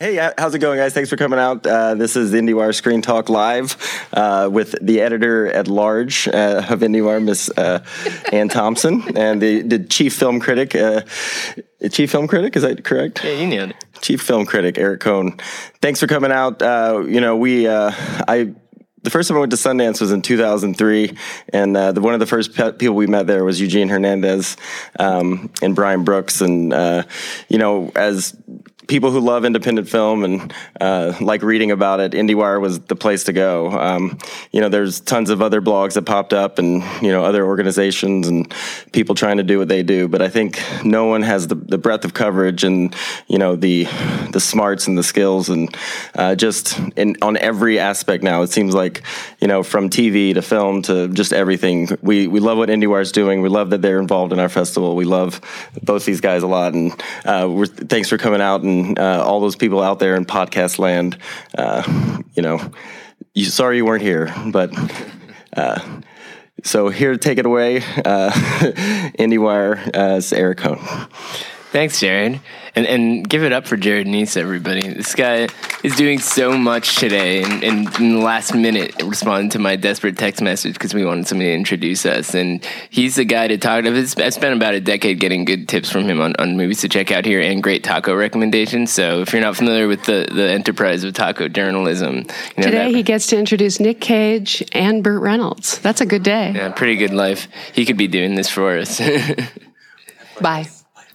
Hey, how's it going, guys? Thanks for coming out. Uh, this is IndieWire Screen Talk Live uh, with the editor at large uh, of IndieWire, Miss uh, Anne Thompson, and the, the chief film critic. Uh, chief film critic, is that correct? Yeah, you nailed it. Chief film critic Eric Kohn. Thanks for coming out. Uh, you know, we I the first time I went to Sundance was in 2003, and uh, the, one of the first pe- people we met there was Eugene Hernandez um, and Brian Brooks, and uh, you know, as people who love independent film and uh, like reading about it, IndieWire was the place to go. Um, you know, there's tons of other blogs that popped up, and you know, other organizations and people trying to do what they do. But I think no one has the, the breadth of coverage and you know the the smarts and the skills and uh, just in, on every aspect now. It seems like you know, from TV to film to just everything. We we love what IndieWire is doing. We love that they're involved in our festival. We love both these guys a lot, and uh, thanks for coming out and uh, all those people out there in podcast land. Uh, you know, you, sorry you weren't here, but. Uh, so here to take it away, uh, IndieWire, uh, Eric Kohn. Thanks, Jarod. And, and give it up for Jarod Neece, everybody. This guy is doing so much today, and, and in the last minute, responding to my desperate text message because we wanted somebody to introduce us. And he's the guy to talk to. I've spent about a decade getting good tips from him on, on movies to check out here and great taco recommendations. So if you're not familiar with the, the enterprise of taco journalism, you know, today that, he gets to introduce Nick Cage and Burt Reynolds. That's a good day. Yeah, pretty good life. He could be doing this for us. Bye.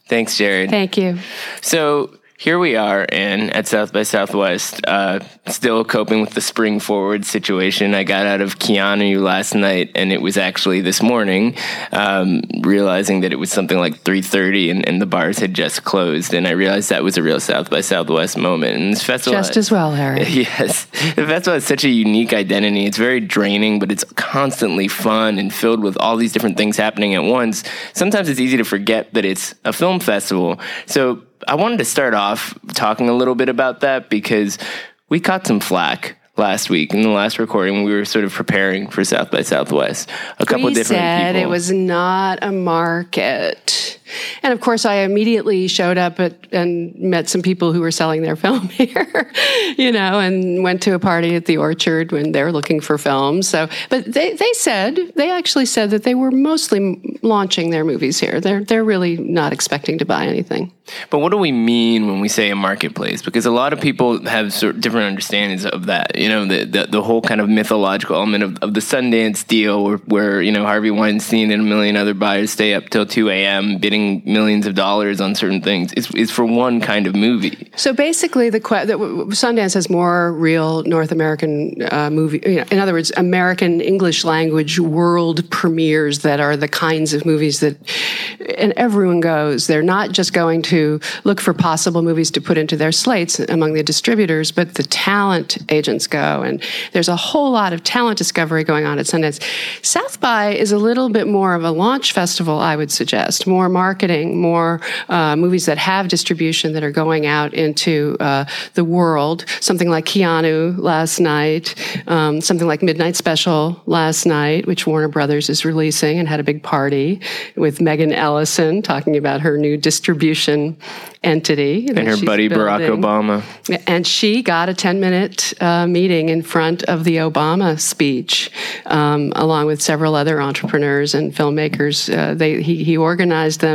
Thanks, Jarod. Thank you. So here we are in at South by Southwest, uh, still coping with the spring forward situation. I got out of Keanu last night, and it was actually this morning, um, realizing that it was something like three thirty, and, and, the bars had just closed, and I realized that was a real South by Southwest moment. And this festival, just as well, Harry. Yes, the festival has such a unique identity. It's very draining, but it's constantly fun and filled with all these different things happening at once. Sometimes it's easy to forget that it's a film festival. So I wanted to start off talking a little bit about that because we caught some flack last week in the last recording we were sort of preparing for south by southwest a couple we different said people. it was not a market and of course, I immediately showed up at, and met some people who were selling their film here, you know, and went to a party at the Orchard when they were looking for films. So, but they, they said, they actually said that they were mostly launching their movies here. They're, they're really not expecting to buy anything. But what do we mean when we say a marketplace? Because a lot of people have sort of different understandings of that. You know, the, the, the whole kind of mythological element of, of the Sundance deal where, where, you know, Harvey Weinstein and a million other buyers stay up till 2 a.m. bidding millions of dollars on certain things It's, is for one kind of movie. So basically, the, the Sundance has more real North American uh, movie. You know, in other words, American English language world premieres that are the kinds of movies that, and everyone goes. They're not just going to look for possible movies to put into their slates among the distributors, but the talent agents go, and there's a whole lot of talent discovery going on at Sundance. South by is a little bit more of a launch festival, I would suggest, more marketing, more uh, movies that have distribution that are going out into uh, the world. Something like Keanu last night, um, something like Midnight Special last night, which Warner Brothers is releasing and had a big party with Megan Ellison talking about her new distribution entity. And her buddy building. Barack Obama. And she got a 10 minute uh, meeting in front of the Obama speech, um, along with several other entrepreneurs and filmmakers. Uh, they, he, he organized them.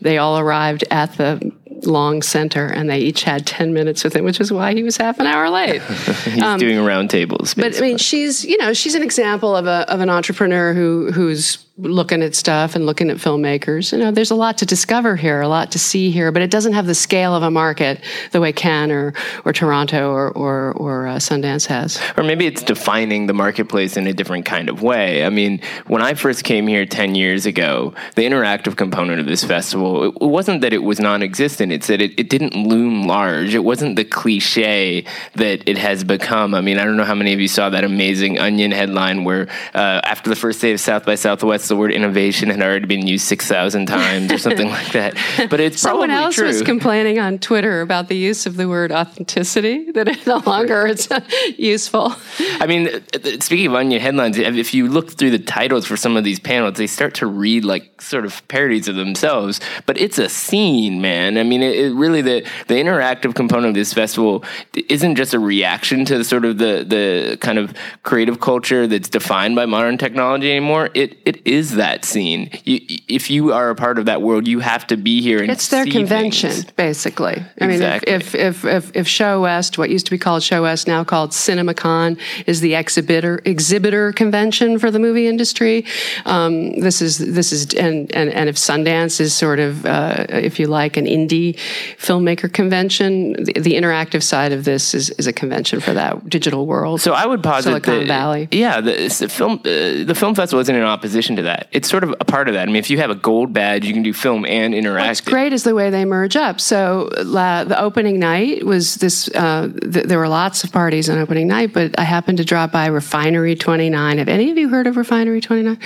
They all arrived at the long center and they each had 10 minutes with him which is why he was half an hour late. He's um, doing round tables but i mean she's you know she's an example of a of an entrepreneur who who's looking at stuff and looking at filmmakers. You know, there's a lot to discover here, a lot to see here, but it doesn't have the scale of a market the way Cannes or, or Toronto or, or, or uh, Sundance has. Or maybe it's defining the marketplace in a different kind of way. I mean, when I first came here 10 years ago, the interactive component of this festival, it, wasn't that it was non existent, it's that it, it didn't loom large. It wasn't the cliche that it has become. I mean, I don't know how many of you saw that amazing Onion headline where uh, after the first day of South by Southwest, plus the word innovation had already been used 6,000 times or something like that. But it's Someone probably else true. was complaining on Twitter about the use of the word authenticity, that it no longer is useful. I mean, uh, uh, speaking of Onion headlines, if you look through the titles for some of these panels, they start to read like sort of parodies of themselves. But it's a scene, man. I mean, it, it really the the interactive component of this festival isn't just a reaction to sort of the the kind of creative culture that's defined by modern technology anymore. It it is that scene. You, if you are a part of that world, you have to be here. And It's their convention, things. basically. I Exactly. mean, if, if, if, if, if Show West, what used to be called Show West, now called CinemaCon, is the exhibitor exhibitor convention for the movie industry, um, this is this is and, and and if Sundance is sort of, uh, if you like, an indie filmmaker convention, the, the interactive side of this is, is a convention for that digital world. So I would posit Silicon that, Valley. Yeah, the, the film uh, the film festival isn't in opposition to that. It's sort of a part of that. I mean, if you have a gold badge, you can do film and interactive. What's great is the way they merge up. So la, the opening night was this. Uh, th- there were lots of parties on opening night, but I happened to drop by Refinery Twenty Nine. Have any of you heard of Refinery Twenty Nine?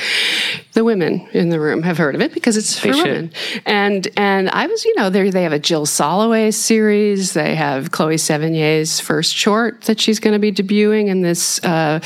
The women in the room have heard of it because it's for women. And and I was, you know, they they have a Jill Soloway series. They have Chloe Sevigny's first short that she's going to be debuting in this. Uh,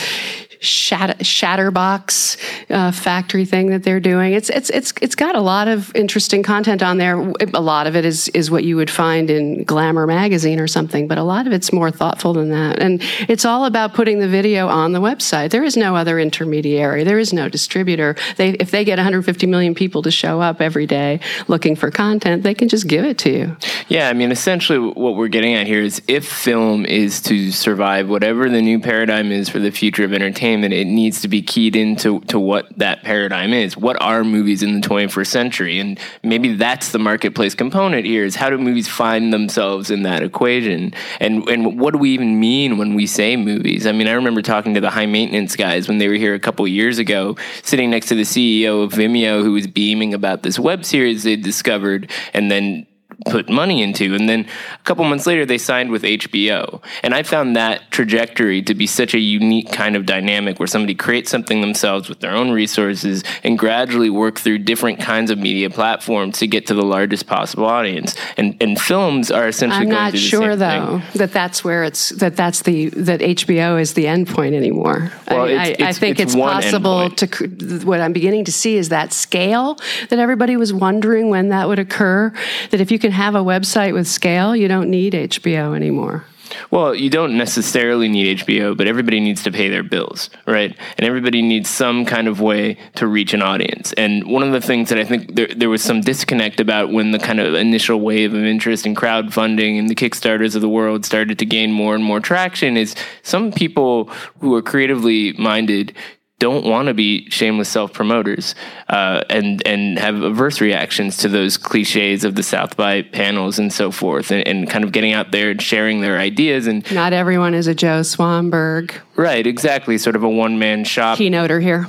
Shatter, Shatterbox uh, factory thing that they're doing. It's it's it's it's got a lot of interesting content on there. A lot of it is is what you would find in Glamour magazine or something, but a lot of it's more thoughtful than that. And it's all about putting the video on the website. There is no other intermediary. There is no distributor. They if they get 150 million people to show up every day looking for content, they can just give it to you. Yeah, I mean, essentially, what we're getting at here is if film is to survive whatever the new paradigm is for the future of entertainment, it needs to be keyed into to what that paradigm is. What are movies in the 21st century? And maybe that's the marketplace component here: is how do movies find themselves in that equation? And and what do we even mean when we say movies? I mean, I remember talking to the high maintenance guys when they were here a couple years ago, sitting next to the CEO of Vimeo, who was beaming about this web series they discovered, and then put money into. And then a couple months later, they signed with HBO. And I found that trajectory to be such a unique kind of dynamic where somebody creates something themselves with their own resources and gradually work through different kinds of media platforms to get to the largest possible audience. And, and films are essentially I'm going not sure though thing. that that's where it's that that's the that HBO is the endpoint anymore. Well, I, it's- I, I think it's it's, possible to what I'm beginning to see is that scale that everybody was wondering when that would occur. That if you can have a website with scale, you don't need HBO anymore. Well, you don't necessarily need HBO, but everybody needs to pay their bills, right? And everybody needs some kind of way to reach an audience. And one of the things that I think there, there was some disconnect about when the kind of initial wave of interest in crowdfunding and the Kickstarters of the world started to gain more and more traction is some people who are creatively minded don't want to be shameless self promoters uh, and and have averse reactions to those cliches of the South by panels and so forth, and, and kind of getting out there and sharing their ideas and Not everyone is a Joe Swanberg right, exactly, sort of a one man shop. keynoter here.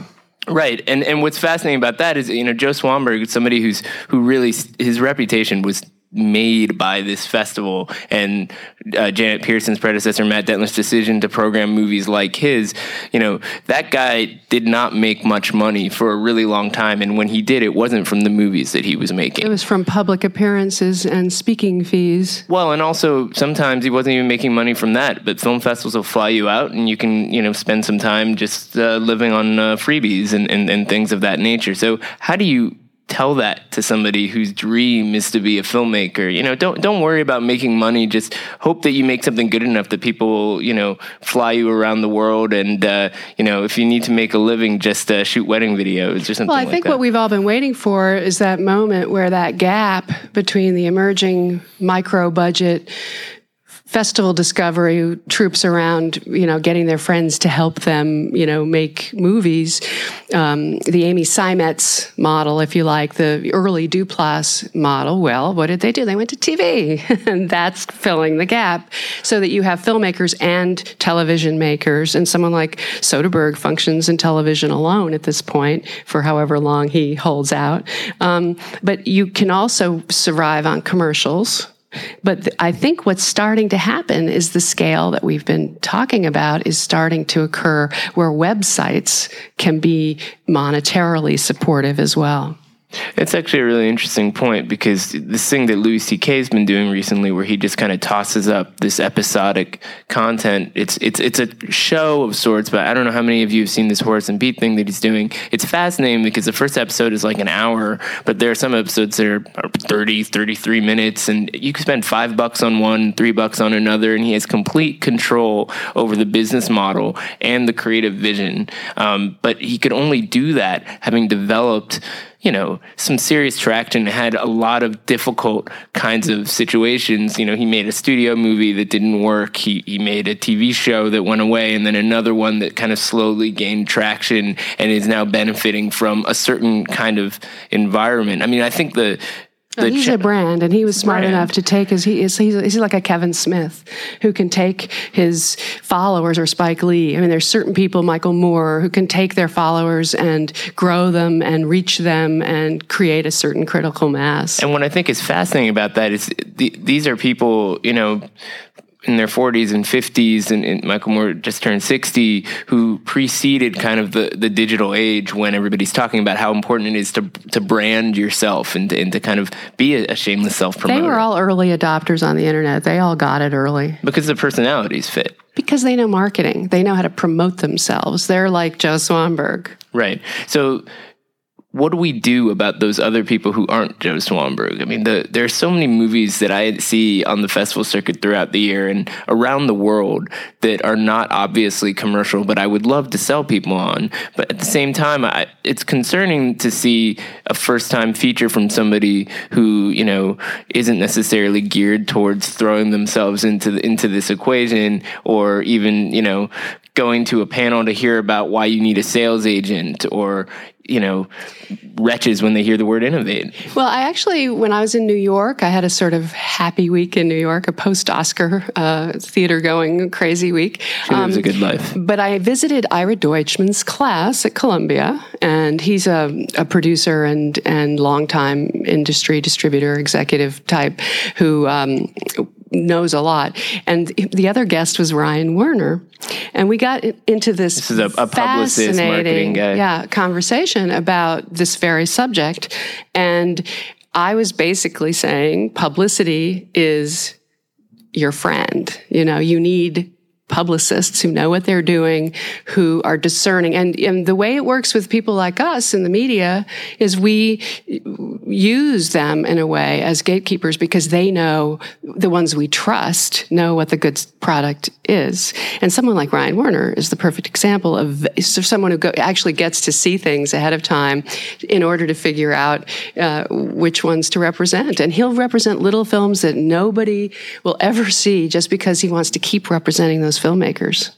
Right, and and what's fascinating about that is you know Joe Swanberg is somebody who's who really his reputation was made by this festival and uh, Janet Pierson's predecessor Matt Dentler's decision to program movies like his. You know that guy did not make much money for a really long time, and when he did, it wasn't from the movies that he was making. It was from public appearances and speaking fees. Well, and also sometimes he wasn't even making money from that. But film festivals will fly you out, and you can you know spend some time just uh, living on uh, freebies and, and and things of that nature. So how do you tell that to somebody whose dream is to be a filmmaker? You know, don't don't worry about making money. Just hope that you make something good enough that people you know fly you around the world. And uh, you know, if you need to make a living, just uh, shoot wedding videos or something. Well, I like think that. what we've all been waiting for is that moment where that gap between the emerging micro budget festival discovery troops around, you know, getting their friends to help them, you know, make movies. Um, the Amy Seimetz model, if you like, the early Duplass model. Well, what did they do? They went to TV, and that's filling the gap, so that you have filmmakers and television makers, and someone like Soderbergh functions in television alone at this point for however long he holds out. Um, but you can also survive on commercials But th- I think what's starting to happen is the scale that we've been talking about is starting to occur where websites can be monetarily supportive as well. It's actually a really interesting point because this thing that Louis C.K. has been doing recently, where he just kind of tosses up this episodic content. It's it's it's a show of sorts, but I don't know how many of you have seen this Horace and Pete thing that he's doing. It's fascinating because the first episode is like an hour, but there are some episodes that are 30, 33 minutes, and you can spend five bucks on one, three bucks on another, and he has complete control over the business model and the creative vision. Um, but he could only do that having developed you know, some serious traction, had a lot of difficult kinds of situations. You know, he made a studio movie that didn't work. He, he made a TV show that went away, and then another one that kind of slowly gained traction and is now benefiting from a certain kind of environment. I mean, I think the Oh, he's cha- a brand, and he was smart Brand. enough to take his. He is he's, he's like a Kevin Smith who can take his followers or Spike Lee. I mean, there's certain people, Michael Moore, who can take their followers and grow them and reach them and create a certain critical mass. And what I think is fascinating about that is the, these are people, you know, in their 40s and 50s, and, and Michael Moore just turned 60, who preceded kind of the, the digital age when everybody's talking about how important it is to to brand yourself and, and to kind of be a, a shameless self promoter. they were all early adopters on the internet. They all got it early because the personalities fit. because they know marketing. They know how to promote themselves. They're like Joe Swanberg. Right. So, what do we do about those other people who aren't Joe Swanberg? I mean, the, there are so many movies that I see on the festival circuit throughout the year and around the world that are not obviously commercial, but I would love to sell people on. But at the same time, I, it's concerning to see a first time feature from somebody who, you know, isn't necessarily geared towards throwing themselves into the, into this equation or even, you know, going to a panel to hear about why you need a sales agent or you know wretches when they hear the word innovate Well, I actually, when I was in New York, I had a sort of happy week in New York, a post Oscar uh, theater going crazy week. she lives a good life But I visited Ira Deutchman's class at Columbia, and he's a, a producer and and longtime industry distributor, executive type who. Um, knows a lot. And the other guest was Ryan Werner. And we got into this This is a- a fascinating, yeah conversation about this very subject. And I was basically saying publicity is your friend. You know, you need publicists who know what they're doing, who are discerning. And, and the way it works with people like us in the media is we use them in a way as gatekeepers because they know the ones we trust know what the good product is. And someone like Ryan Werner is the perfect example of so someone who go, actually gets to see things ahead of time in order to figure out uh, which ones to represent. And he'll represent little films that nobody will ever see just because he wants to keep representing those filmmakers.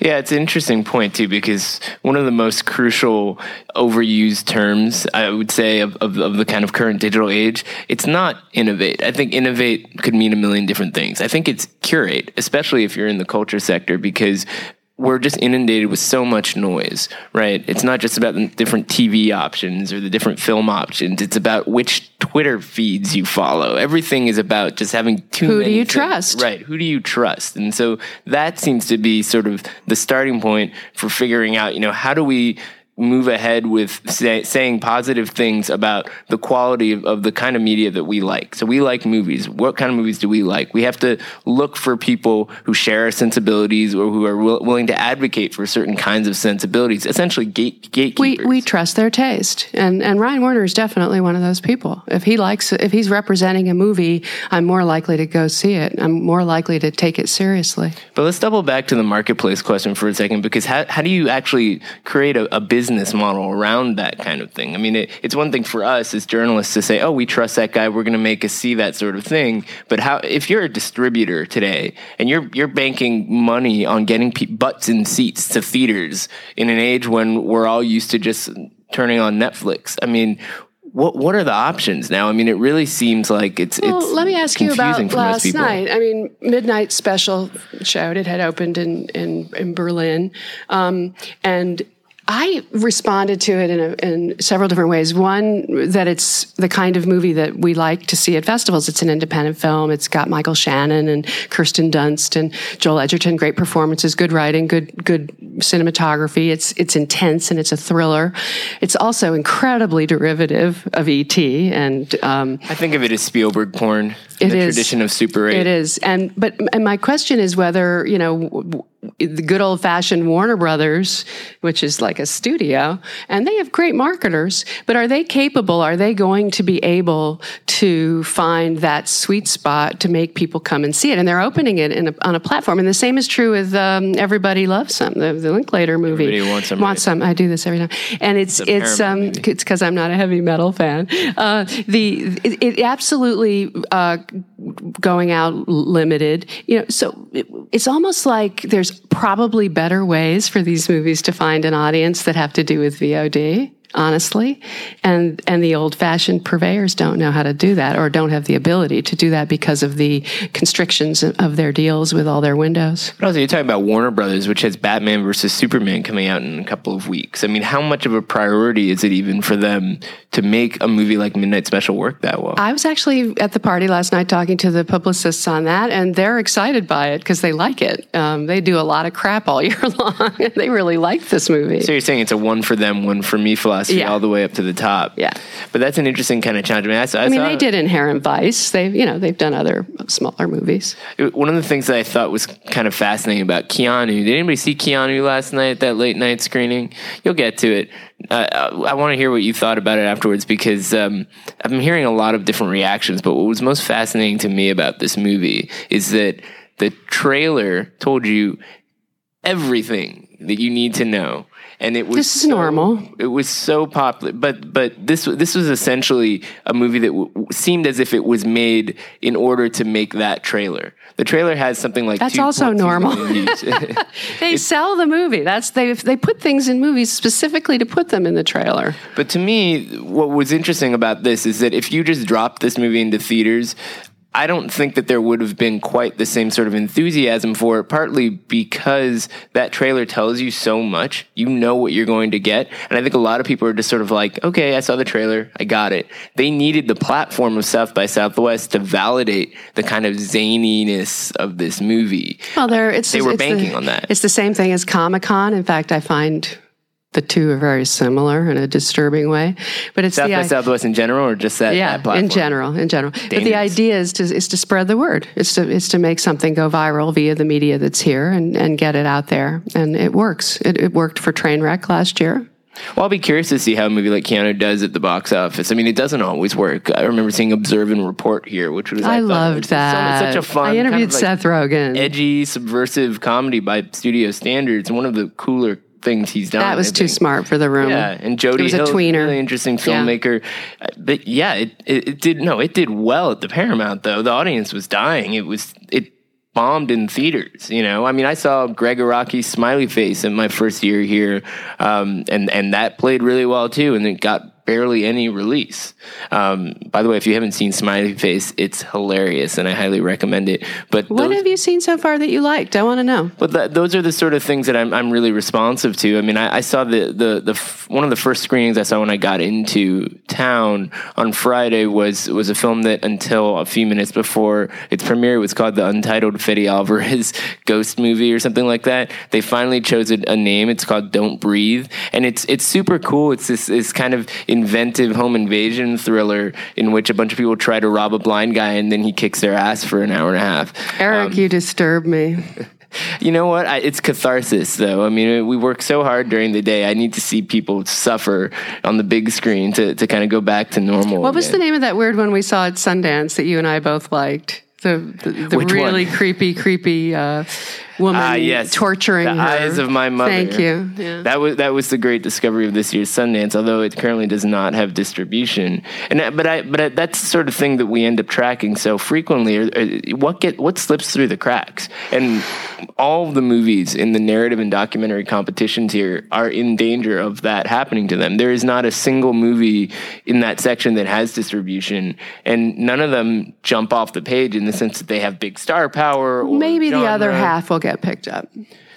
Yeah, it's an interesting point too, because one of the most crucial overused terms I would say of, of, of, the kind of current digital age, it's not innovate. I think innovate could mean a million different things. I think it's curate, especially if you're in the culture sector, because we're just inundated with so much noise, right? It's not just about the different TV options or the different film options. It's about which Twitter feeds you follow. Everything is about just having too Who do you things. trust? Right. Who do you trust? And so that seems to be sort of the starting point for figuring out, you know, how do we move ahead with say, saying positive things about the quality of, of the kind of media that we like. So we like movies. What kind of movies do we like? We have to look for people who share our sensibilities or who are will, willing to advocate for certain kinds of sensibilities. Essentially, gate, We gatekeepers. we trust their taste, and and Ryan Werner is definitely one of those people. If he likes, if he's representing a movie, I'm more likely to go see it. I'm more likely to take it seriously. But let's double back to the marketplace question for a second, because how, how do you actually create a, a business model around that kind of thing? I mean, it, it's one thing for us as journalists to say, "Oh, we trust that guy. We're going to make a see that sort of thing." But how if you're a distributor today and you're you're banking money on getting pe- butts in seats to theaters in an age when we're all used to just turning on Netflix? I mean. What what are the options now? I mean, it really seems like it's Well, it's let me ask you about confusing for most last night. I mean, Midnight Special showed. It had opened in in, in Berlin, um, and I responded to it in, a, in several different ways. One, that it's the kind of movie that we like to see at festivals. It's an independent film. It's got Michael Shannon and Kirsten Dunst and Joel Edgerton. Great performances, good writing, good good cinematography. It's it's intense and it's a thriller. It's also incredibly derivative of ET. And um, I think of it as Spielberg porn. It the is, tradition of Super 8. It is, and but and my question is whether you know the good old fashioned Warner Brothers, which is like a studio, and they have great marketers, but are they capable? Are they going to be able to find that sweet spot to make people come and see it? And they're opening it a, on a platform. And the same is true with um, Everybody Loves Some, the, the Linklater movie. Everybody wants some. Wants right? some. I do this every time, and it's it's, it's um it's because I'm not a heavy metal fan. Uh, the it, it absolutely uh, going out limited. You know, so it, it's almost like there's probably better ways for these movies to find an audience that have to do with VOD honestly. And and the old fashioned purveyors don't know how to do that or don't have the ability to do that because of the constrictions of their deals with all their windows. But also you're talking about Warner Brothers, which has Batman versus Superman coming out in a couple of weeks. I mean, how much of a priority is it even for them to make a movie like Midnight Special work that well? I was actually at the party last night talking to the publicists on that, and they're excited by it because they like it. Um, they do a lot of crap all year long. and they really like this movie. So you're saying it's a one for them, one for me philosophy philosophy yeah. all the way up to the top. Yeah, but that's an interesting kind of challenge. I mean, I, I, I mean, saw, they did Inherent Vice. They've, you know, they've done other smaller movies. One of the things that I thought was kind of fascinating about Keanu. Did anybody see Keanu last night? That late night screening. You'll get to it. Uh, I want to hear what you thought about it afterwards because um, I've been hearing a lot of different reactions. But what was most fascinating to me about this movie is that the trailer told you everything that you need to know and it was this is so, normal. It was so popular, but but this this was essentially a movie that w- seemed as if it was made in order to make that trailer. The trailer has something like that's also normal. they sell the movie. That's they they put things in movies specifically to put them in the trailer. But to me, what was interesting about this is that if you just dropped this movie into theaters, I don't think that there would have been quite the same sort of enthusiasm for it, partly because that trailer tells you so much. You know what you're going to get. And I think a lot of people are just sort of like, okay, I saw the trailer, I got it. They needed the platform of South by Southwest to validate the kind of zaniness of this movie. Well, they were it's banking the, on that. It's the same thing as Comic Con. In fact, I find the two are very similar in a disturbing way. But it's South the by Southwest in general, or just that, yeah, that in general, in general. Dangerous. But the idea is to is to spread the word. It's to it's to make something go viral via the media that's here and and get it out there, and it works. It, it worked for Trainwreck last year. Well, I'll be curious to see how a movie like Keanu does at the box office. I mean, it doesn't always work. I remember seeing Observe and Report here, which was I, I loved that. Such a fun. I interviewed kind of Seth Rogen. Edgy, subversive comedy by studio standards. One of the cooler things he's done. That was too smart for the room. Yeah, and Jody was Hill, a tweener. really interesting filmmaker. Yeah. But yeah, it, it, it did no, it did well at the Paramount though. The audience was dying. It was it bombed in theaters. You know, I mean, I saw Gregg Araki's Smiley Face in my first year here, um, and and that played really well too, and it got barely any release. Um, by the way, if you haven't seen Smiley Face, it's hilarious, and I highly recommend it. But what those, have you seen so far that you liked? I want to know. But that, those are the sort of things that I'm, I'm really responsive to. I mean, I, I saw the, the the one of the first screenings I saw when I got into town on Friday was was a film that until a few minutes before its premiere was called the Untitled Fede Alvarez Ghost Movie or something like that. They finally chose a, a name. It's called Don't Breathe, and it's it's super cool. It's this is kind of inventive home invasion thriller in which a bunch of people try to rob a blind guy and then he kicks their ass for an hour and a half. Eric, um, you disturb me. You know what? I, it's catharsis, though. I mean, we work so hard during the day. I need to see people suffer on the big screen to, to kind of go back to normal. What again. was the name of that weird one we saw at Sundance that you and I both liked? The the, the really one? creepy, creepy uh, woman uh, yes. torturing the her. eyes of my mother. Thank you. Yeah. That was that was the great discovery of this year's Sundance, although it currently does not have distribution. And but I but that's the sort of thing that we end up tracking so frequently. Or, or what get what slips through the cracks, and all the movies in the narrative and documentary competitions here are in danger of that happening to them. There is not a single movie in that section that has distribution, and none of them jump off the page in the sense that they have big star power. Maybe genre. the other half will get picked up.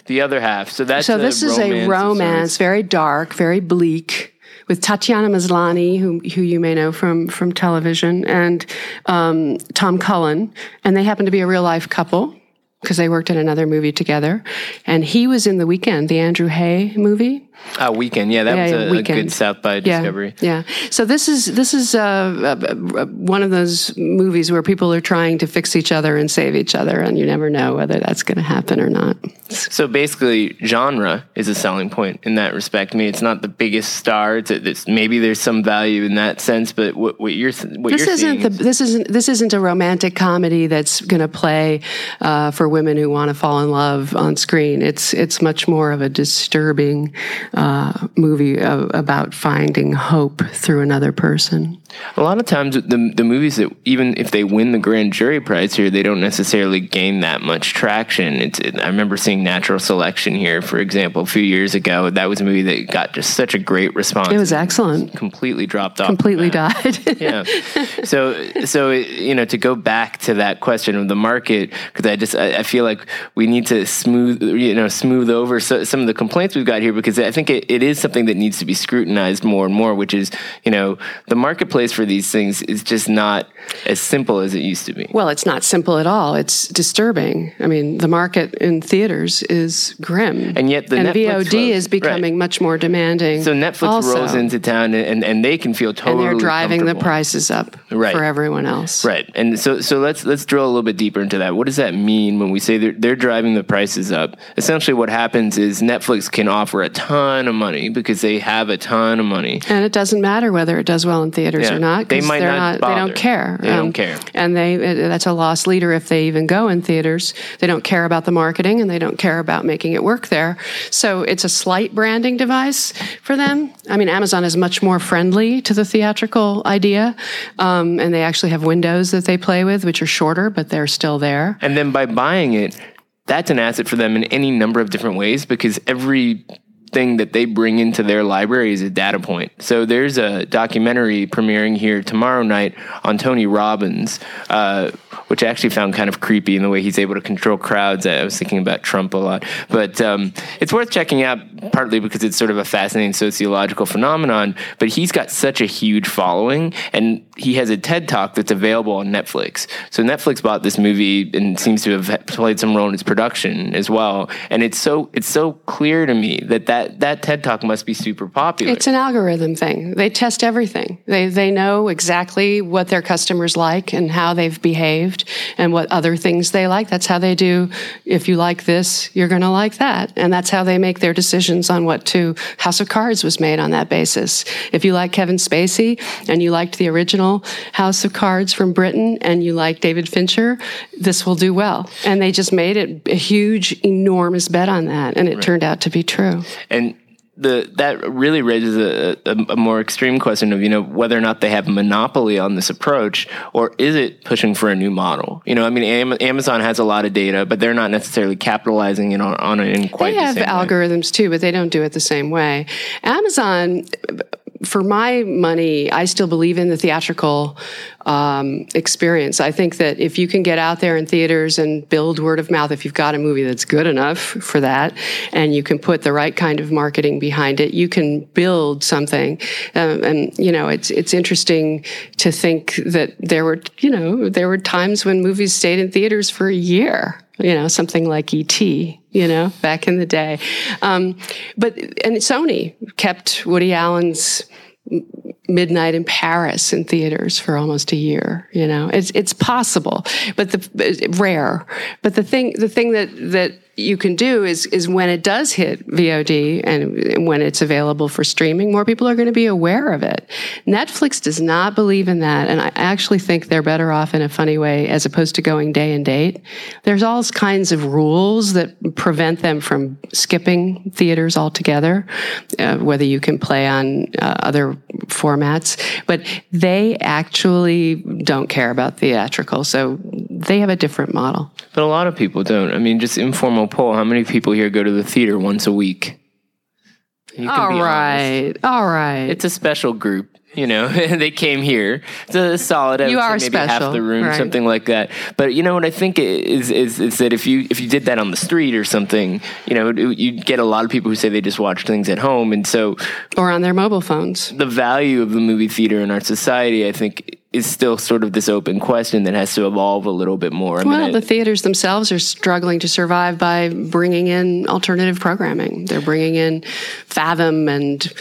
The other half. So that's So this is a romance, very dark, very bleak, with Tatiana Maslany, who who you may know from from television, and um, Tom Cullen, and they happen to be a real life couple because they worked in another movie together, and he was in the weekend, the Andrew Haigh movie. Uh, weekend. Yeah, that Yeah, was yeah, a, a good South by Discovery. yeah. So this is this is uh, uh, uh, one of those movies where people are trying to fix each other and save each other, and you never know whether that's going to happen or not. So basically, genre is a selling point in that respect. I mean, it's not the biggest star. It's, it's maybe there's some value in that sense, but what, what you're what this you're isn't the this isn't this isn't a romantic comedy that's going to play uh, for women who want to fall in love on screen. It's it's much more of a disturbing uh, movie uh, about finding hope through another person. A lot of times, the the movies that even if they win the grand jury prize here, they don't necessarily gain that much traction. It's it, I remember seeing Natural Selection here, for example, a few years ago. That was a movie that got just such a great response. It was excellent. completely dropped off. Completely died. yeah. So, so you know, to go back to that question of the market, because I just I, I feel like we need to smooth, you know, smooth over so, some of the complaints we've got here, because I think it, it is something that needs to be scrutinized more and more. Which is, you know, the marketplace for these things is just not as simple as it used to be. Well, it's not simple at all. It's disturbing. I mean, the market in theaters is grim, And yet the and Netflix VOD folks- is becoming right. much more demanding. So Netflix also. rolls into town, and, and they can feel totally and they're driving the prices up Right. for everyone else. Right, and so so let's let's drill a little bit deeper into that. What does that mean when we say they're they're driving the prices up? Essentially, what happens is Netflix can offer a ton of money because they have a ton of money. And it doesn't matter whether it does well in theaters Yeah. or not. They might they're not They don't care. Um, They don't care. And they it- that's a loss leader if they even go in theaters. They don't care about the marketing and they don't care about making it work there. So it's a slight branding device for them. I mean, Amazon is much more friendly to the theatrical idea, um, and they actually have windows that they play with, which are shorter, but they're still there. And then by buying it, that's an asset for them in any number of different ways because every thing that they bring into their library is a data point. So there's a documentary premiering here tomorrow night on Tony Robbins, uh, which I actually found kind of creepy in the way he's able to control crowds. I was thinking about Trump a lot, but um, it's worth checking out partly because it's sort of a fascinating sociological phenomenon. But he's got such a huge following, and he has a TED Talk that's available on Netflix. So Netflix bought this movie and seems to have played some role in its production as well. And it's so it's so clear to me that that, that TED Talk must be super popular. It's an algorithm thing. They test everything. They they know exactly what their customers like and how they've behaved and what other things they like. That's how they do. If you like this, you're going to like that, and that's how they make their decisions on what to. House of Cards was made on that basis. If you like Kevin Spacey and you liked the original House of Cards from Britain and you like David Fincher, this will do well. And they just made it a huge, enormous bet on that, and it turned out to be true. and the that really raises a, a, a more extreme question of you know whether or not they have monopoly on this approach or is it pushing for a new model you know i mean Am- amazon has a lot of data but they're not necessarily capitalizing it on, on it in quite They the have same way. algorithms too, but they don't do it the same way. Amazon, for my money, I still believe in the theatrical um, experience. I think that if you can get out there in theaters and build word of mouth, if you've got a movie that's good enough for that, and you can put the right kind of marketing behind it, you can build something. Um, and you know, it's it's interesting to think that there were you know there were times when movies stayed in theaters for a year you know, something like ET, you know, back in the day. Um, but, and Sony kept Woody Allen's Midnight in Paris in theaters for almost a year. You know, it's it's possible, but the rare. But the thing the thing that that you can do is is when it does hit VOD and when it's available for streaming, more people are going to be aware of it. Netflix does not believe in that, and I actually think they're better off in a funny way as opposed to going day and date. There's all kinds of rules that prevent them from skipping theaters altogether, uh, whether you can play on uh, other formats, but they actually don't care about theatrical, so they have a different model. but a lot of people don't i mean just informal poll how many people here go to the theater once a week you can All be honest. right, all right. it's a special group You know, they came here. It's a solid. I You are maybe half the room, right. something like that. But you know what I think is is is that if you if you did that on the street or something, you know, you'd get a lot of people who say they just watch things at home, and so or on their mobile phones. the value of the movie theater in our society, I think, is still sort of this open question that has to evolve a little bit more. I mean, Well, I- the theaters themselves are struggling to survive by bringing in alternative programming. They're bringing in Fathom and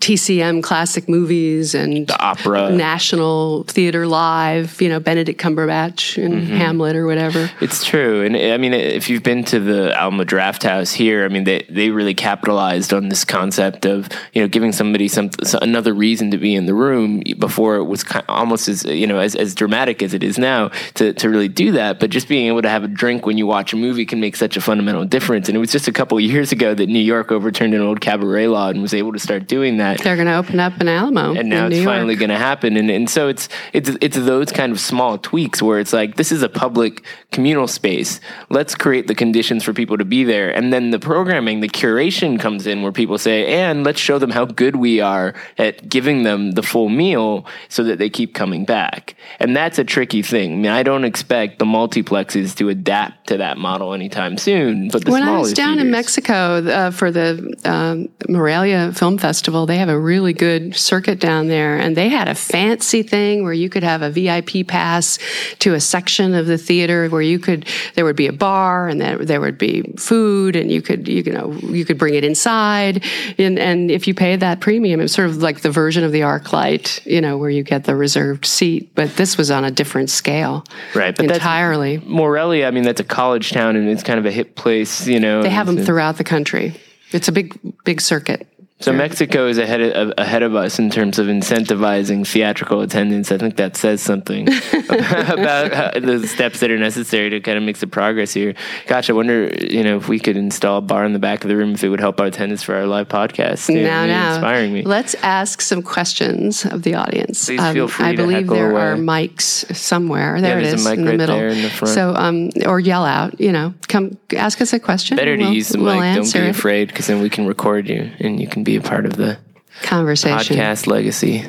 TCM classic movies and The opera. National Theater Live, you know, Benedict Cumberbatch in Mm-hmm. Hamlet or whatever. It's true, and I mean, if you've been to the Alamo Drafthouse here, I mean, they they really capitalized on this concept of you know giving somebody some so- another reason to be in the room before it was ki almost as you know as, as dramatic as it is now to to really do that. But just being able to have a drink when you watch a movie can make such a fundamental difference. And it was just a couple of years ago that New York overturned an old cabaret law and was able to start doing that They're going to open up an Alamo. and now it's New finally going to happen. And, and so it's it's it's those kind of small tweaks where it's like this is a public communal space. Let's create the conditions for people to be there. And then the programming the curation comes in where people say and let's show them how good we are at giving them the full meal so that they keep coming back. And that's a tricky thing. I mean i don't expect the multiplexes to adapt to that model anytime soon but the when I was down in Mexico uh, for the um, Morelia Film Festival, they have a really good circuit down there, and they had a fancy thing where you could have a VIP pass to a section of the theater where you could there would be a bar and there, there would be food, and you could you know you could bring it inside, and and if you paid that premium, it was sort of like the version of the ArcLight, you know, where you get the reserved seat, but this was on a different scale, Right, but entirely. Morelia, I mean, that's a college town and it's kind of a hip place, you know. They have them throughout the country. It's a big, big circuit. So Mexico is ahead of, ahead of us in terms of incentivizing theatrical attendance. I think that says something about the steps that are necessary to kind of make some progress here. Gosh, I wonder, you know, if we could install a bar in the back of the room, if it would help our attendance for our live podcast. Know, now, now, inspiring me. let's ask some questions of the audience. Um, Please feel free I to believe there away. are mics somewhere. There it there's a mic in the right middle. there in the front. So, um, or yell out. You know, come ask us a question. Better to we'll, use the we'll mic. Don't be afraid, because then we can record you and you can be a part of the Conversation. podcast legacy.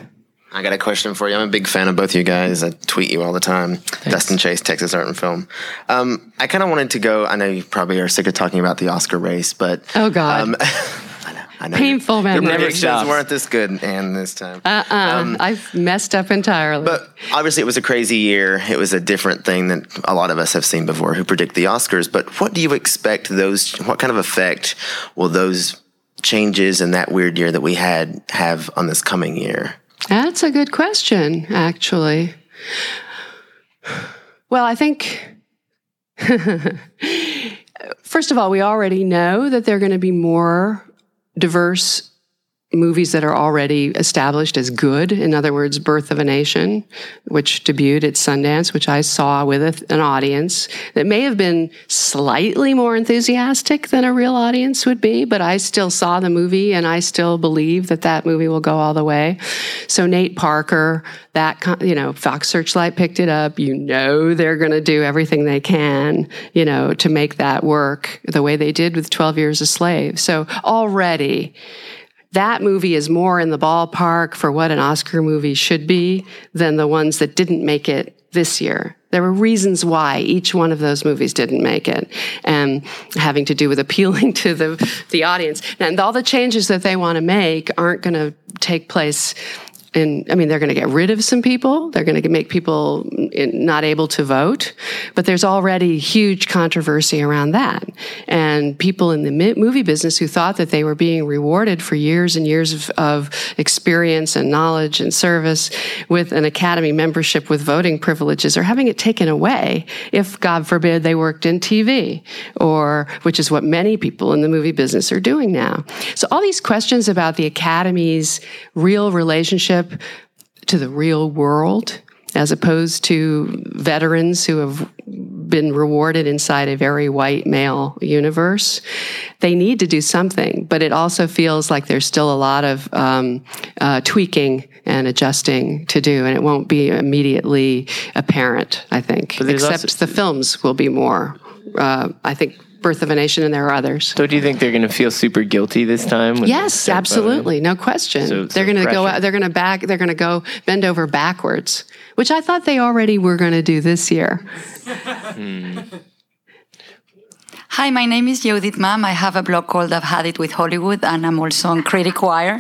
I got a question for you. I'm a big fan of both you guys. I tweet you all the time. Dustin Chase, Texas Art and Film. Um, I kind of wanted to go. I know you probably are sick of talking about the Oscar race, but Oh God. um, I know, I know Painful your, memory. Your predictions weren't this good, and this time. uh-uh. I've messed up entirely. But obviously, it was a crazy year. It was a different thing that a lot of us have seen before who predict the Oscars. But what do you expect those, what kind of effect will those changes in that weird year that we had have on this coming year? That's a good question, actually. Well, I think, first of all, we already know that there are going to be more diverse movies that are already established as good. In other words, Birth of a Nation, which debuted at Sundance, which I saw with an audience that may have been slightly more enthusiastic than a real audience would be, but I still saw the movie and I still believe that that movie will go all the way. So Nate Parker, that you know, Fox Searchlight picked it up. You know they're going to do everything they can, you know, to make that work the way they did with 12 Years a Slave. So already that movie is more in the ballpark for what an Oscar movie should be than the ones that didn't make it this year. There were reasons why each one of those movies didn't make it, and having to do with appealing to the the audience. And all the changes that they want to make aren't going to take place and I mean, they're going to get rid of some people. They're going to make people not able to vote. But there's already huge controversy around that. And people in the movie business who thought that they were being rewarded for years and years of, of experience and knowledge and service with an academy membership with voting privileges are having it taken away if, God forbid, they worked in TV or, which is what many people in the movie business are doing now. So all these questions about the academy's real relationship to the real world as opposed to veterans who have been rewarded inside a very white male universe. They need to do something, but it also feels like there's still a lot of um, uh, tweaking and adjusting to do, and it won't be immediately apparent, I think. Except also- the films will be more, uh, I think, Birth of a Nation, and there are others. So, do you think they're going to feel super guilty this time? Yes, absolutely, no question. So- they're so going to go out. They're going to back. They're going to go bend over backwards, which I thought they already were going to do this year. Hi, my name is Judith Mam. I have a blog called I've Had It with Hollywood, and I'm also on Critic Wire.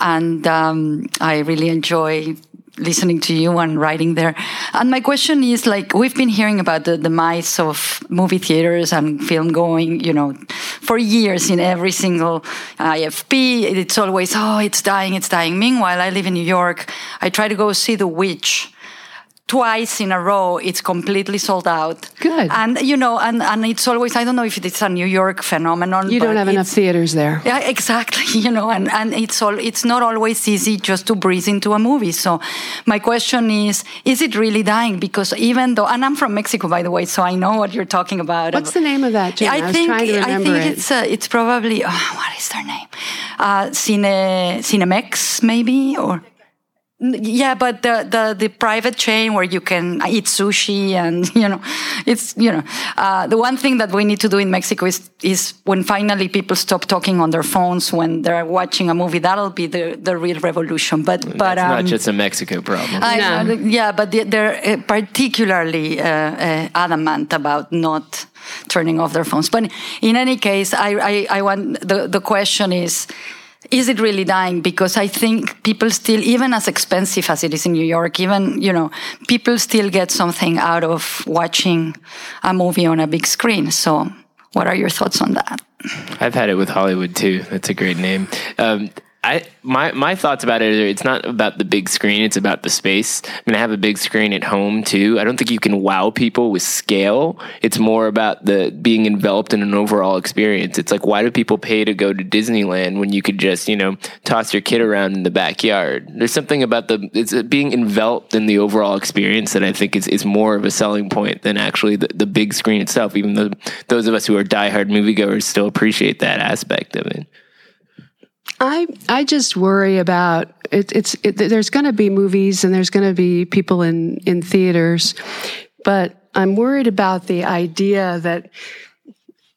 And um, I really enjoy listening to you and writing there. And my question is like, we've been hearing about the demise of movie theaters and film going, you know, for years in every single IFP. It's always, oh, it's dying, it's dying. Meanwhile, I live in New York. I try to go see The Witch twice in a row it's completely sold out Good. and you know and, and it's always i don't know if it's a new york phenomenon You don't have enough theaters there. yeah exactly you know and, and it's all it's not always easy just to breeze into a movie so my question is is it really dying because even though and i'm from mexico by the way so i know what you're talking about What's the name of that? I, was think trying to I think it. it's uh, it's probably oh, what is their name? Uh, Cine Cinemex maybe or yeah, but the, the the private chain where you can eat sushi and you know, it's you know, uh, the one thing that we need to do in Mexico is is when finally people stop talking on their phones when they're watching a movie. That'll be the the real revolution. But but It's um, not just a Mexico problem. I No. know, yeah, but they- they're uh, particularly uh, uh, adamant about not turning off their phones. But in any case, I, I, I want the, the question is. Is it really dying? Because I think people still, even as expensive as it is in New York, even, you know, people still get something out of watching a movie on a big screen. So, what are your thoughts on that? I've had it with Hollywood too. That's a great name. Um, I my my thoughts about it are it's not about the big screen, it's about the space. I mean, I have a big screen at home too. I don't think you can wow people with scale. It's more about the being enveloped in an overall experience. It's like why do people pay to go to Disneyland when you could just, you know, toss your kid around in the backyard? There's something about the it's uh, being enveloped in the overall experience that I think is, is more of a selling point than actually the, the big screen itself, even though those of us who are diehard moviegoers still appreciate that aspect of it. I I just worry about it, it's it, there's going to be movies and there's going to be people in in theaters, but I'm worried about the idea that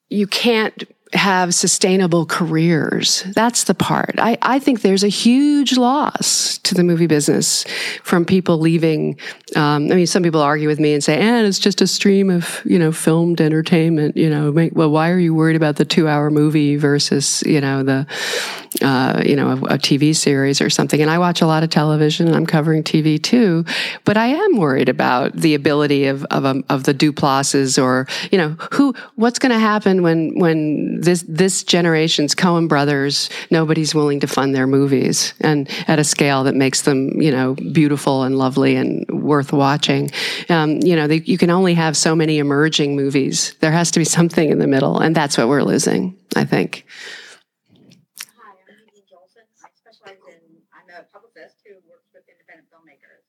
you can't have sustainable careers. That's the part. I, I think there's a huge loss to the movie business from people leaving. Um, I mean, some people argue with me and say, and it's just a stream of, you know, filmed entertainment, you know, make, well, why are you worried about the two hour movie versus, you know, the, uh, you know, a, a TV series or something. And I watch a lot of television and I'm covering TV too. But I am worried about the ability of, of, um, of the Duplases or, you know, who, what's going to happen when, when this, this generation's Coen brothers, nobody's willing to fund their movies and at a scale that makes them, you know, beautiful and lovely and worth watching. Um, you know, they, you can only have so many emerging movies. There has to be something in the middle. And that's what we're losing, I think. Hi, I'm Evie Jolson. I specialize in, I'm a publicist who works with independent filmmakers.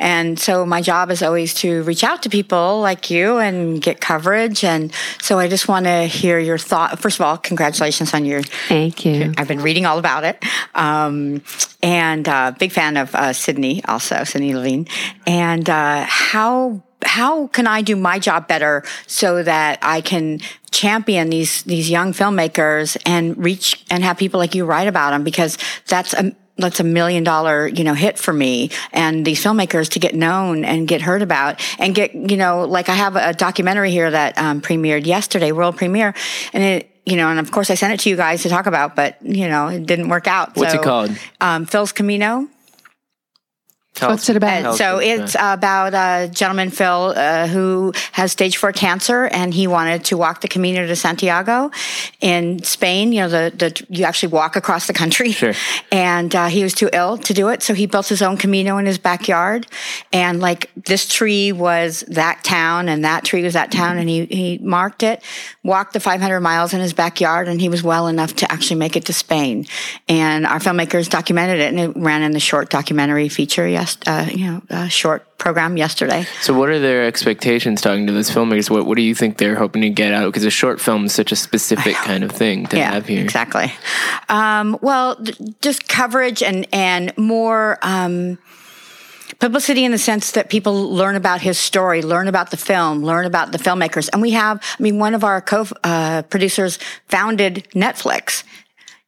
And so my job is always to reach out to people like you and get coverage. And so I just want to hear your thought. First of all, congratulations on your. Thank you. I've been reading all about it. Um, and uh, big fan of uh, Sydney also, Sydney Levine. And uh, how how can I do my job better so that I can champion these these young filmmakers and reach and have people like you write about them because that's a that's a million dollar you know hit for me and these filmmakers to get known and get heard about and get you know like I have a documentary here that um, premiered yesterday world premiere and it you know, and of course I sent it to you guys to talk about, but you know, it didn't work out. What's So, it called? Um, Phil's Camino. Tell What's us- it about? tell So it's that. about a gentleman, Phil, uh, who has stage four cancer, and he wanted to walk the Camino de Santiago in Spain. You know, the, the you actually walk across the country. Sure. And uh, he was too ill to do it, so he built his own Camino in his backyard. And like this tree was that town, and that tree was that town, and he he marked it, walked the 500 miles in his backyard, and he was well enough to actually make it to Spain. And our filmmakers documented it, and it ran in the short documentary feature, yes, uh, you know, uh, short program yesterday. So, what are their expectations talking to those filmmakers? What What do you think they're hoping to get out? Because a short film is such a specific kind of thing to have here. Exactly. Um, well, th- just coverage and and more. Um, publicity in the sense that people learn about his story, learn about the film, learn about the filmmakers. And we have, I mean, one of our co-producers uh, founded Netflix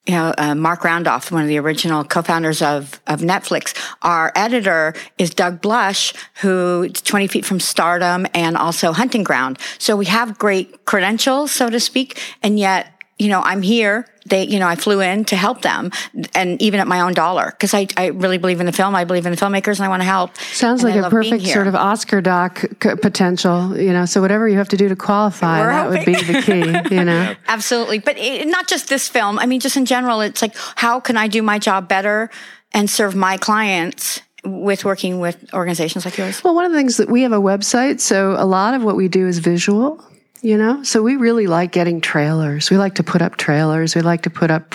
you know, uh, Marc Randolph, one of the original co-founders of, of Netflix. Our editor is Doug Blush, who is 20 feet from stardom and also hunting ground. So we have great credentials, so to speak. And yet, you know, I'm here. They, you know, I flew in to help them and even at my own dollar because I, I really believe in the film. I believe in the filmmakers and I want to help. Sounds And like I a perfect sort of Oscar doc c- potential, you know. So whatever you have to do to qualify, We're that would be the key, you know. Absolutely. But it, not just this film. I mean, just in general, it's like, how can I do my job better and serve my clients with working with organizations like yours? Well, one of the things that we have a website, so a lot of what we do is visual, you know? So we really like getting trailers. We like to put up trailers. We like to put up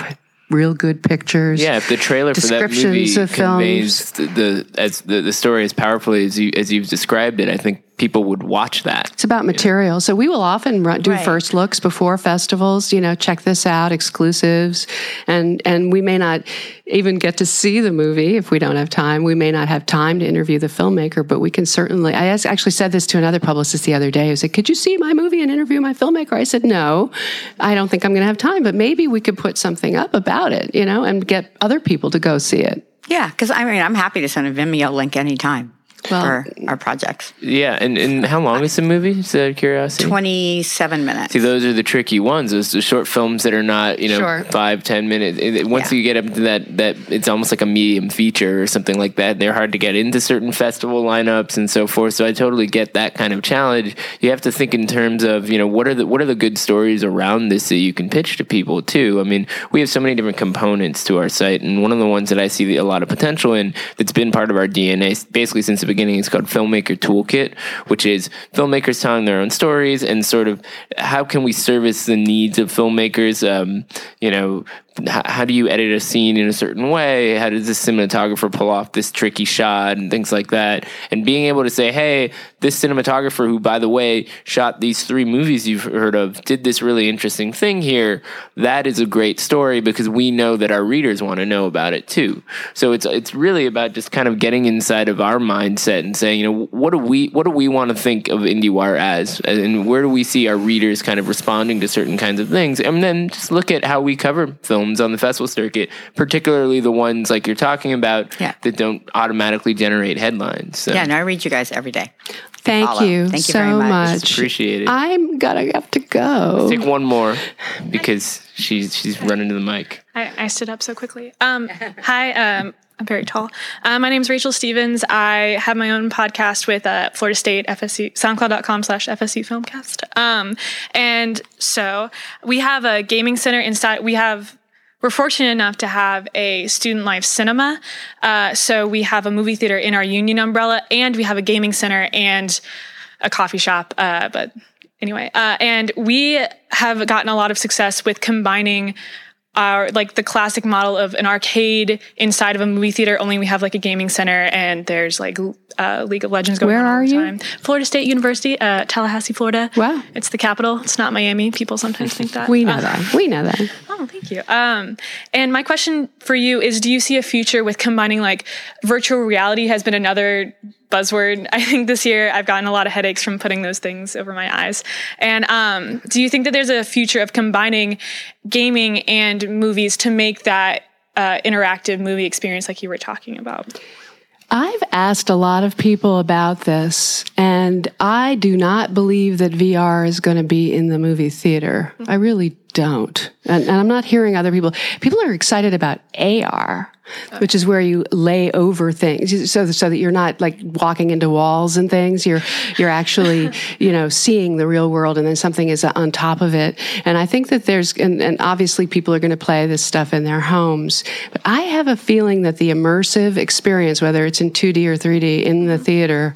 real good pictures. Yeah, if the trailer for that movie Descriptions of conveys the, the as the, the story as powerfully as you as you've described it, I think people would watch that. It's about material. So we will often run, do Right. first looks before festivals, you know, check this out, exclusives. And, and we may not even get to see the movie if we don't have time. We may not have time to interview the filmmaker, but we can certainly, I actually said this to another publicist the other day who said, could you see my movie and interview my filmmaker? I said, no, I don't think I'm going to have time, but maybe we could put something up about it, you know, and get other people to go see it. Yeah, because I mean, I'm happy to send a Vimeo link anytime Well- for mm. our projects. Yeah, and, and how long is the movie? Just out of curiosity. 27 minutes. See, those are the tricky ones. Those the short films that are not, you know, Sure. five, ten minutes. It- it- Once Yeah. you get up to that, that it's almost like a medium feature or something like that. They're hard to get into certain festival lineups and so forth. So I totally get that kind of challenge. You have to think in terms of, you know, what are the what are the good stories around this that you can pitch to people too. I mean, we have so many different components to our site, and one of the ones that I see a lot of potential in that's been part of our DNA basically since the beginning is called Filmmaker Toolkit, which is filmmakers telling their own stories and sort of how can we service the needs of filmmakers. Um, you know, how do you edit a scene in a certain way? How does this cinematographer pull off this tricky shot and things like that? And being able to say, hey, this cinematographer, who by the way shot these three movies you've heard of, did this really interesting thing here. That is a great story because we know that our readers want to know about it too. So it's it's really about just kind of getting inside of our mindset and saying, you know, what do we what do we want to think of IndieWire as, and where do we see our readers kind of responding to certain kinds of things, and then just look at how we cover films on the festival circuit, particularly the ones like you're talking about Yeah. that don't automatically generate headlines. So yeah, no, I read you guys every day. Thank Follow. you Thank you so very much. much. appreciate it. I'm gonna have to go. Take one more because she's she's running to the mic. I, I stood up so quickly. Um, hi, um, I'm very tall. Uh, my name is Rachel Stevens. I have my own podcast with uh, Florida State FSC, soundcloud.com slash FSC Filmcast. Um, and so we have a gaming center inside. We have we're fortunate enough to have a student life cinema. Uh, so we have a movie theater in our union umbrella, and we have a gaming center and a coffee shop. Uh, but anyway, uh, and we have gotten a lot of success with combining our like the classic model of an arcade inside of a movie theater. Only we have like a gaming center, and there's like uh, League of Legends going Where on all are the you? time. Florida State University, uh, Tallahassee, Florida. Wow. it's the capital. It's not Miami. People sometimes think that. We know that. We know that. Oh, thank you. Um, and my question for you is: Do you see a future with combining like virtual reality? Has been another buzzword. I think this year I've gotten a lot of headaches from putting those things over my eyes. And um, do you think that there's a future of combining gaming and movies to make that uh, interactive movie experience like you were talking about? I've asked a lot of people about this, and I do not believe that VR is going to be in the movie theater. I really don't. And, and I'm not hearing other people. People are excited about AR, which is where you lay over things so, so that you're not like walking into walls and things. You're, you're actually, you know, seeing the real world and then something is on top of it. And I think that there's, and, and obviously people are going to play this stuff in their homes. But I have a feeling that the immersive experience, whether it's in 2D or 3D in the mm-hmm. theater,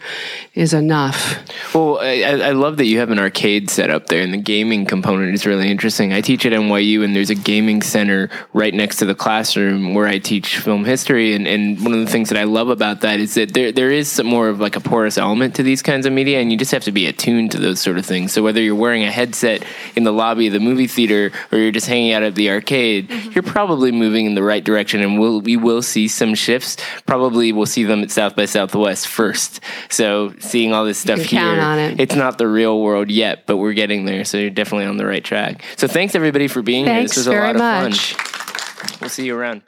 is enough. Well, I, I I love that you have an arcade set up there, and the gaming component is really interesting. I teach teach at NYU, and there's a gaming center right next to the classroom where I teach film history. And, and one of the things that I love about that is that there there is some more of like a porous element to these kinds of media, and you just have to be attuned to those sort of things. So whether you're wearing a headset in the lobby of the movie theater or you're just hanging out at the arcade, Mm-hmm. you're probably moving in the right direction, and we'll, we will see some shifts. Probably we'll see them at South by Southwest first. So seeing all this stuff here, it. it's not the real world yet, but we're getting there. So you're definitely on the right track. So thanks everybody for being here. This was a lot of much. fun. We'll see you around.